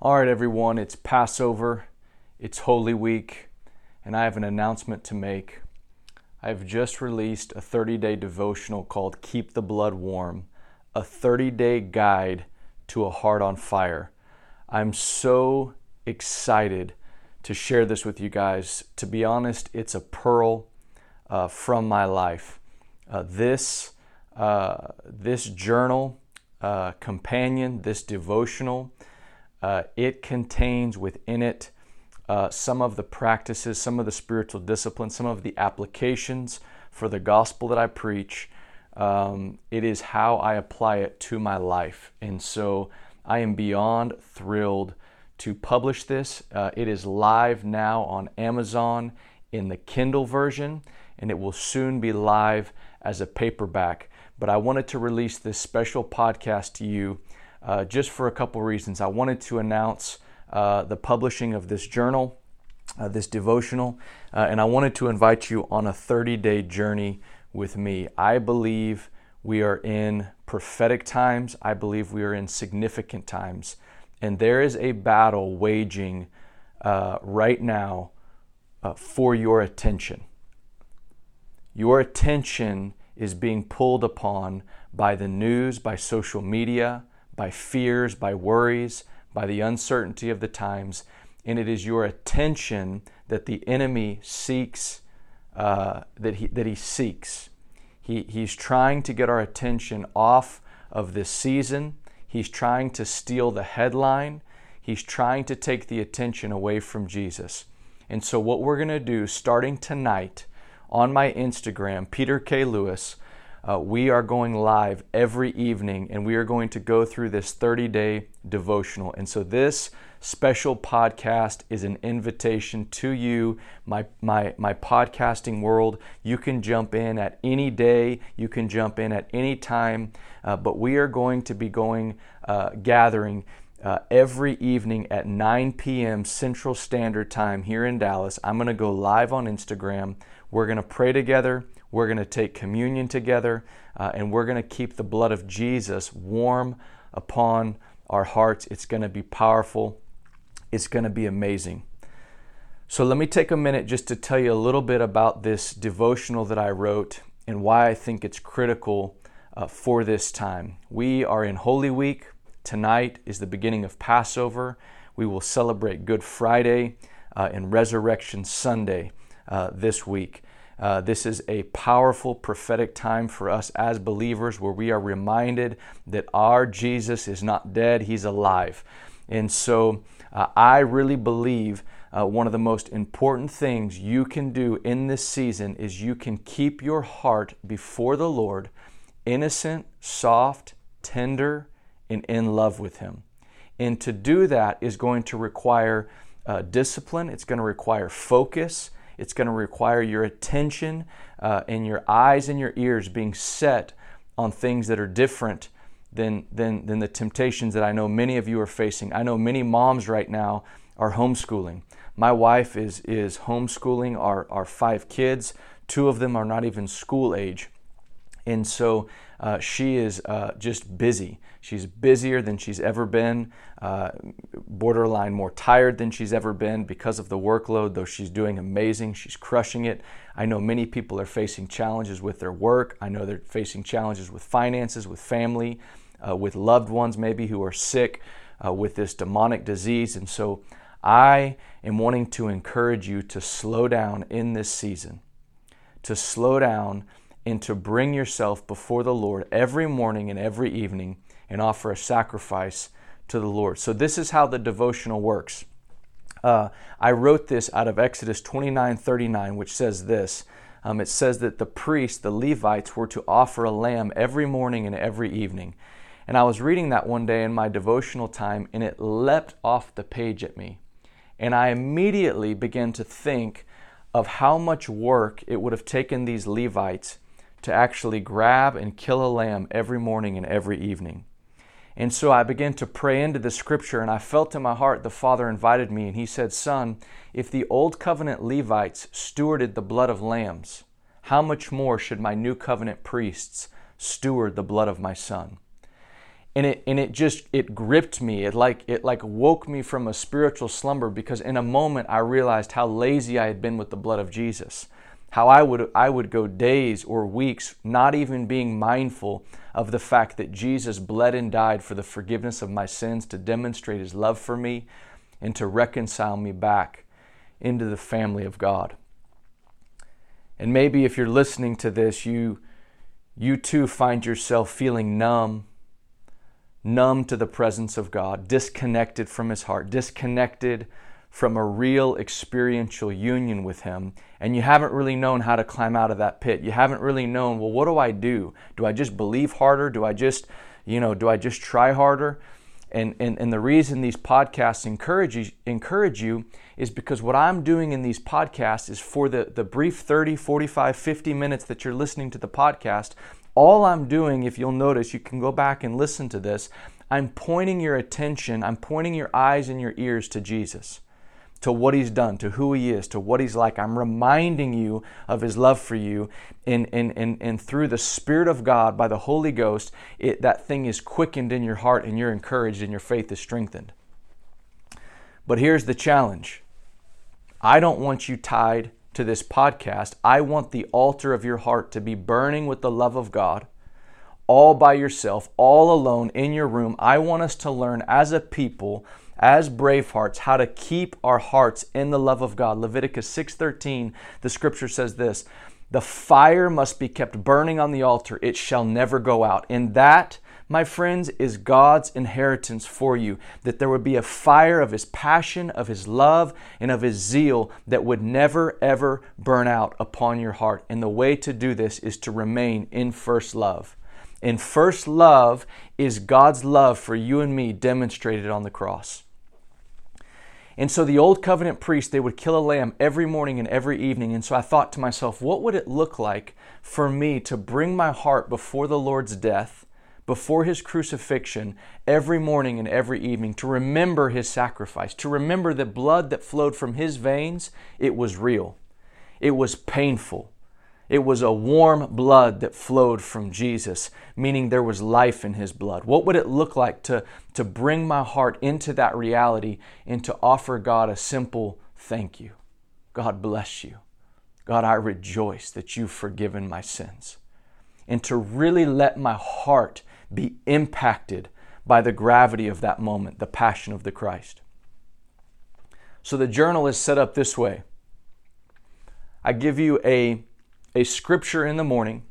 All right, everyone, it's Passover, it's Holy Week, and I have an announcement to make. I have just released a 30 day devotional called Keep the Blood Warm, a 30 day guide to a heart on fire. I'm so excited to share this with you guys. To be honest, it's a pearl uh, from my life. Uh, this, uh, this journal uh, companion, this devotional, uh, it contains within it uh, some of the practices, some of the spiritual disciplines, some of the applications for the gospel that I preach. Um, it is how I apply it to my life. And so I am beyond thrilled to publish this. Uh, it is live now on Amazon in the Kindle version, and it will soon be live as a paperback. But I wanted to release this special podcast to you uh, just for a couple reasons. I wanted to announce uh, the publishing of this journal, uh, this devotional, uh, and I wanted to invite you on a 30 day journey with me. I believe we are in prophetic times, I believe we are in significant times, and there is a battle waging uh, right now uh, for your attention. Your attention is being pulled upon by the news, by social media, by fears, by worries, by the uncertainty of the times. And it is your attention that the enemy seeks, uh, that, he, that he seeks. He, he's trying to get our attention off of this season. He's trying to steal the headline. He's trying to take the attention away from Jesus. And so, what we're going to do starting tonight on my Instagram, Peter K. Louis, uh, we are going live every evening and we are going to go through this 30 day devotional. And so, this special podcast is an invitation to you, my, my, my podcasting world. You can jump in at any day, you can jump in at any time, uh, but we are going to be going, uh, gathering. Uh, every evening at 9 p.m. Central Standard Time here in Dallas. I'm going to go live on Instagram. We're going to pray together. We're going to take communion together uh, and we're going to keep the blood of Jesus warm upon our hearts. It's going to be powerful, it's going to be amazing. So, let me take a minute just to tell you a little bit about this devotional that I wrote and why I think it's critical uh, for this time. We are in Holy Week. Tonight is the beginning of Passover. We will celebrate Good Friday uh, and Resurrection Sunday uh, this week. Uh, this is a powerful prophetic time for us as believers where we are reminded that our Jesus is not dead, he's alive. And so uh, I really believe uh, one of the most important things you can do in this season is you can keep your heart before the Lord innocent, soft, tender, and in love with Him. And to do that is going to require uh, discipline, it's going to require focus. It's going to require your attention uh, and your eyes and your ears being set on things that are different than, than, than the temptations that I know many of you are facing. I know many moms right now are homeschooling. My wife is, is homeschooling our, our five kids. Two of them are not even school age. And so uh, she is uh, just busy. She's busier than she's ever been, uh, borderline more tired than she's ever been because of the workload, though she's doing amazing. She's crushing it. I know many people are facing challenges with their work. I know they're facing challenges with finances, with family, uh, with loved ones maybe who are sick uh, with this demonic disease. And so I am wanting to encourage you to slow down in this season, to slow down and to bring yourself before the Lord every morning and every evening and offer a sacrifice to the Lord. So, this is how the devotional works. Uh, I wrote this out of Exodus 29 39, which says this. Um, it says that the priests, the Levites, were to offer a lamb every morning and every evening. And I was reading that one day in my devotional time, and it leapt off the page at me. And I immediately began to think of how much work it would have taken these Levites to actually grab and kill a lamb every morning and every evening. And so I began to pray into the scripture, and I felt in my heart the Father invited me, and He said, Son, if the old covenant Levites stewarded the blood of lambs, how much more should my new covenant priests steward the blood of my Son? and it and it just it gripped me it like it like woke me from a spiritual slumber because in a moment i realized how lazy i had been with the blood of jesus how i would i would go days or weeks not even being mindful of the fact that jesus bled and died for the forgiveness of my sins to demonstrate his love for me and to reconcile me back into the family of god. And maybe if you're listening to this you you too find yourself feeling numb numb to the presence of God, disconnected from His heart, disconnected from a real experiential union with Him, and you haven't really known how to climb out of that pit. You haven't really known, well, what do I do? Do I just believe harder? Do I just, you know, do I just try harder? And, and, and the reason these podcasts encourage you, encourage you is because what I'm doing in these podcasts is for the, the brief 30, 45, 50 minutes that you're listening to the podcast, all I'm doing, if you'll notice, you can go back and listen to this, I'm pointing your attention, I'm pointing your eyes and your ears to Jesus, to what He's done, to who He is, to what He's like. I'm reminding you of His love for you. And, and, and, and through the Spirit of God, by the Holy Ghost, it, that thing is quickened in your heart and you're encouraged and your faith is strengthened. But here's the challenge I don't want you tied to this podcast, I want the altar of your heart to be burning with the love of God, all by yourself, all alone in your room. I want us to learn as a people, as brave hearts, how to keep our hearts in the love of God. Leviticus 6:13, the scripture says this, "The fire must be kept burning on the altar; it shall never go out." And that my friends, is God's inheritance for you. That there would be a fire of His passion, of His love, and of His zeal that would never, ever burn out upon your heart. And the way to do this is to remain in first love. And first love is God's love for you and me demonstrated on the cross. And so the old covenant priests, they would kill a lamb every morning and every evening. And so I thought to myself, what would it look like for me to bring my heart before the Lord's death before his crucifixion every morning and every evening to remember his sacrifice, to remember the blood that flowed from his veins, it was real. It was painful. It was a warm blood that flowed from Jesus, meaning there was life in his blood. What would it look like to, to bring my heart into that reality and to offer God a simple thank you? God bless you. God, I rejoice that you've forgiven my sins. And to really let my heart be impacted by the gravity of that moment, the passion of the Christ. So the journal is set up this way I give you a, a scripture in the morning,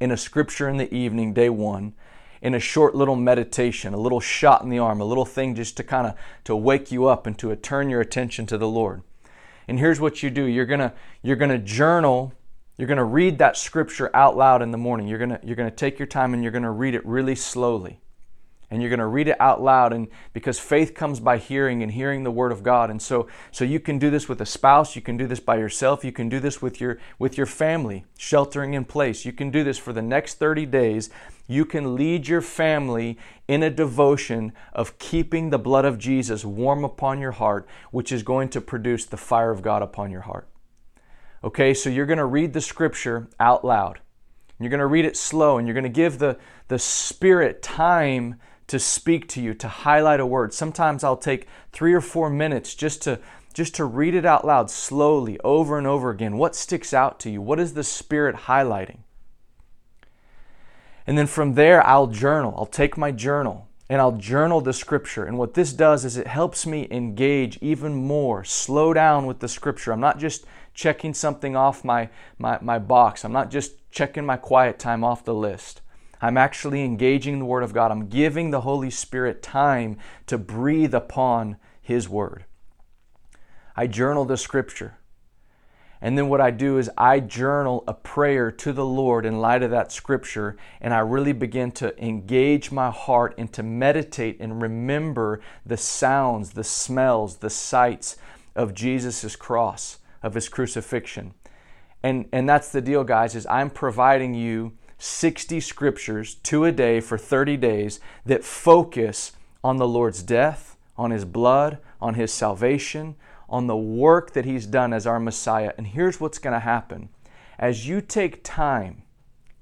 and a scripture in the evening, day one, in a short little meditation, a little shot in the arm, a little thing just to kind of to wake you up and to turn your attention to the Lord. And here's what you do. You're going to you're going to journal you're going to read that scripture out loud in the morning. You're going to, you're going to take your time and you're going to read it really slowly. And you're going to read it out loud and because faith comes by hearing and hearing the word of God. And so so you can do this with a spouse, you can do this by yourself, you can do this with your with your family, sheltering in place. You can do this for the next 30 days. You can lead your family in a devotion of keeping the blood of Jesus warm upon your heart, which is going to produce the fire of God upon your heart. Okay, so you're going to read the scripture out loud. You're going to read it slow and you're going to give the, the Spirit time to speak to you, to highlight a word. Sometimes I'll take three or four minutes just to just to read it out loud slowly over and over again. What sticks out to you? What is the Spirit highlighting? And then from there, I'll journal. I'll take my journal and I'll journal the scripture. And what this does is it helps me engage even more, slow down with the scripture. I'm not just checking something off my, my, my box, I'm not just checking my quiet time off the list. I'm actually engaging the Word of God. I'm giving the Holy Spirit time to breathe upon His Word. I journal the scripture. And then what I do is I journal a prayer to the Lord in light of that scripture, and I really begin to engage my heart and to meditate and remember the sounds, the smells, the sights of Jesus' cross, of his crucifixion. And, and that's the deal, guys, is I'm providing you 60 scriptures, two a day for 30 days, that focus on the Lord's death, on his blood, on his salvation, on the work that He's done as our Messiah. And here's what's going to happen as you take time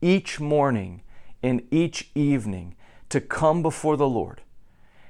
each morning and each evening to come before the Lord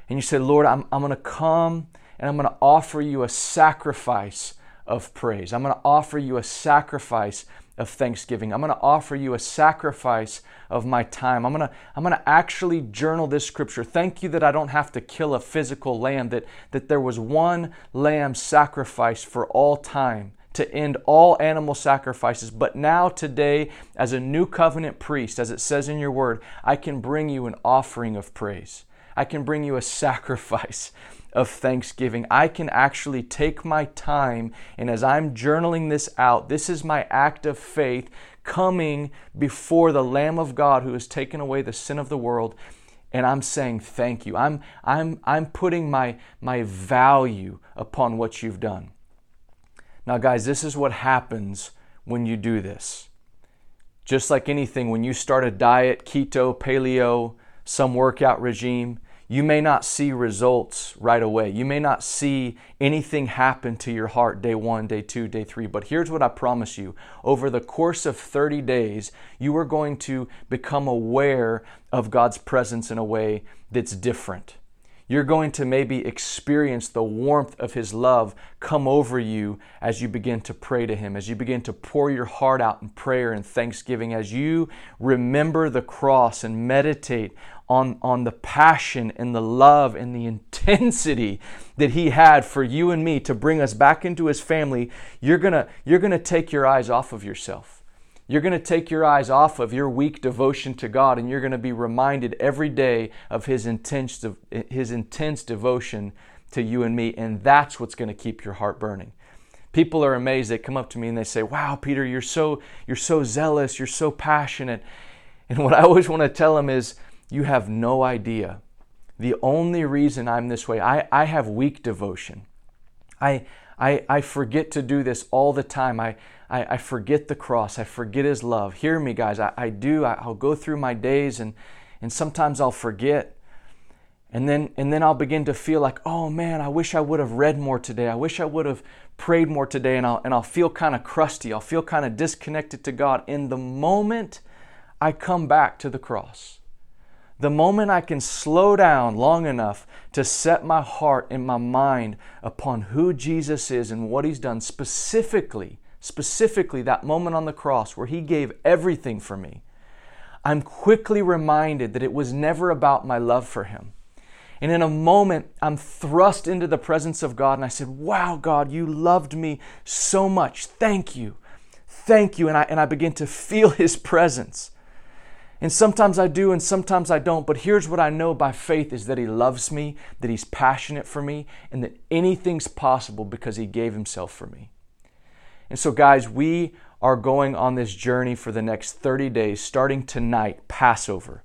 and you say, Lord, I'm, I'm going to come and I'm going to offer you a sacrifice of praise. I'm going to offer you a sacrifice of thanksgiving. I'm going to offer you a sacrifice of my time. I'm going to I'm going to actually journal this scripture. Thank you that I don't have to kill a physical lamb that that there was one lamb sacrifice for all time to end all animal sacrifices. But now, today, as a new covenant priest, as it says in your word, I can bring you an offering of praise. I can bring you a sacrifice of thanksgiving. I can actually take my time, and as I'm journaling this out, this is my act of faith coming before the Lamb of God who has taken away the sin of the world. And I'm saying thank you. I'm, I'm, I'm putting my, my value upon what you've done. Now, guys, this is what happens when you do this. Just like anything, when you start a diet, keto, paleo, some workout regime, you may not see results right away. You may not see anything happen to your heart day one, day two, day three. But here's what I promise you over the course of 30 days, you are going to become aware of God's presence in a way that's different you're going to maybe experience the warmth of His love come over you as you begin to pray to Him, as you begin to pour your heart out in prayer and thanksgiving, as you remember the cross and meditate on, on the passion and the love and the intensity that He had for you and me to bring us back into His family. You're to you're to take your eyes off of yourself you're to take your eyes off of your weak devotion to God and you're to be reminded every day of His intense, His intense devotion to you and me. And that's what's to keep your heart burning. People are amazed. They come up to me and they say, Wow, Peter, you're so, you're so zealous, you're so passionate. And what I always want to tell them is, You have no idea. The only reason I'm this way, I, I have weak devotion. I, I, I forget to do this all the time. I, I, I forget the cross. I forget His love. Hear me, guys. I, I do. I, I'll go through my days and, and sometimes I'll forget. And then, and then I'll begin to feel like, oh man, I wish I would have read more today. I wish I would have prayed more today. And I'll, and I'll feel kind of crusty. I'll feel kind of disconnected to God. In the moment I come back to the cross, the moment I can slow down long enough to set my heart and my mind upon who Jesus is and what He's done, specifically specifically that moment on the cross where He gave everything for me, I'm quickly reminded that it was never about my love for Him. And in a moment, I'm thrust into the presence of God, and I said, Wow, God, you loved me so much. Thank you. Thank you. And I, and I begin to feel His presence. And sometimes I do and sometimes I don't. But here's what I know by faith is that He loves me, that He's passionate for me, and that anything's possible because He gave Himself for me. And so, guys, we are going on this journey for the next 30 days, starting tonight, Passover.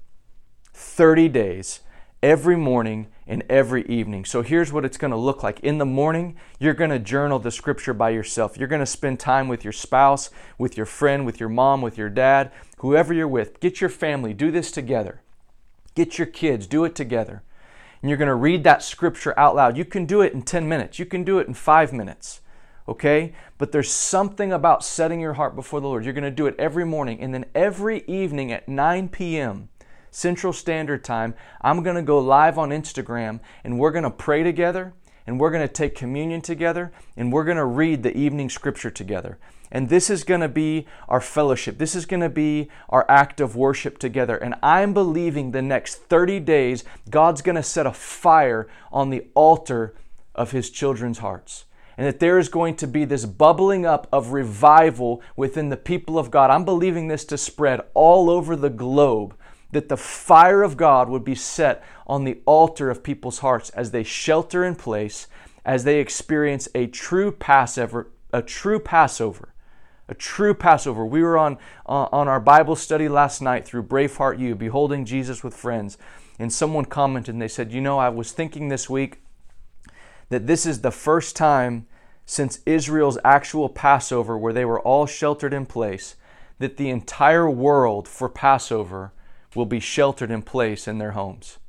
30 days, every morning and every evening. So here's what it's going to look like. In the morning, you're going to journal the scripture by yourself. You're going to spend time with your spouse, with your friend, with your mom, with your dad, whoever you're with. Get your family, do this together. Get your kids, do it together. And you're going to read that scripture out loud. You can do it in 10 minutes, you can do it in five minutes okay? But there's something about setting your heart before the Lord. You're going to do it every morning, and then every evening at 9 p.m. Central Standard Time, I'm going to go live on Instagram, and we're going to pray together, and we're going to take communion together, and we're going to read the evening scripture together. And this is going to be our fellowship. This is going to be our act of worship together. And I'm believing the next 30 days, God's going to set a fire on the altar of His children's hearts and that there is going to be this bubbling up of revival within the people of God. I'm believing this to spread all over the globe, that the fire of God would be set on the altar of people's hearts as they shelter in place, as they experience a true Passover, a true Passover. A true Passover. We were on, uh, on our Bible study last night through Braveheart U, Beholding Jesus with Friends, and someone commented and they said, You know, I was thinking this week that this is the first time since Israel's actual Passover, where they were all sheltered in place, that the entire world for Passover will be sheltered in place in their homes.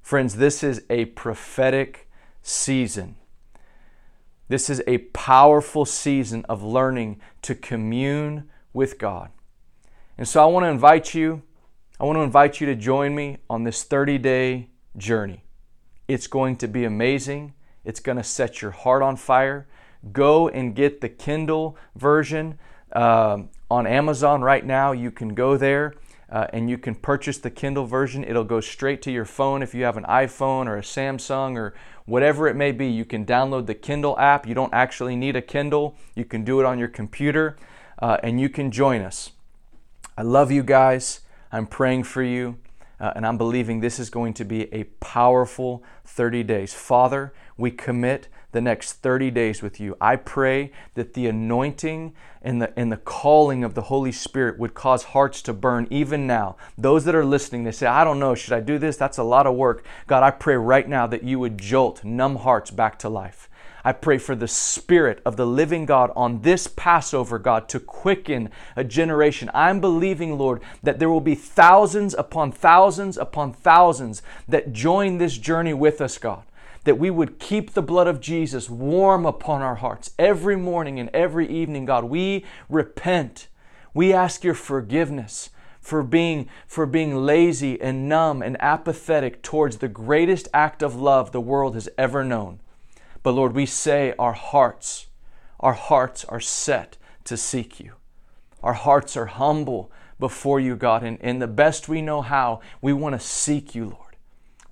Friends, this is a prophetic season. This is a powerful season of learning to commune with God. And so I want to invite you, I want to invite you to join me on this 30 day journey. It's going to be amazing. It's going to set your heart on fire. Go and get the Kindle version uh, on Amazon right now. You can go there uh, and you can purchase the Kindle version. It'll go straight to your phone if you have an iPhone or a Samsung or whatever it may be. You can download the Kindle app. You don't actually need a Kindle, you can do it on your computer uh, and you can join us. I love you guys. I'm praying for you. Uh, and I'm believing this is going to be a powerful 30 days. Father, we commit the next 30 days with you. I pray that the anointing and the, and the calling of the Holy Spirit would cause hearts to burn even now. Those that are listening, they say, I don't know, should I do this? That's a lot of work. God, I pray right now that you would jolt numb hearts back to life. I pray for the Spirit of the living God on this Passover, God, to quicken a generation. I'm believing, Lord, that there will be thousands upon thousands upon thousands that join this journey with us, God that we would keep the blood of Jesus warm upon our hearts every morning and every evening, God. We repent. We ask your forgiveness for being for being lazy and numb and apathetic towards the greatest act of love the world has ever known. But Lord, we say our hearts, our hearts are set to seek you. Our hearts are humble before you, God, and in the best we know how, we want to seek you, Lord.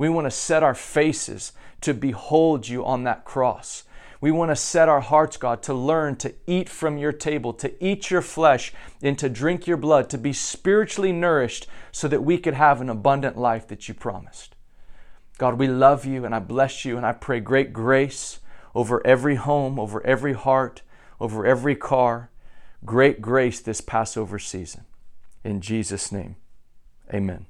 We want to set our faces to behold you on that cross. We want to set our hearts, God, to learn to eat from your table, to eat your flesh, and to drink your blood, to be spiritually nourished so that we could have an abundant life that you promised. God, we love you and I bless you and I pray great grace over every home, over every heart, over every car. Great grace this Passover season. In Jesus' name, amen.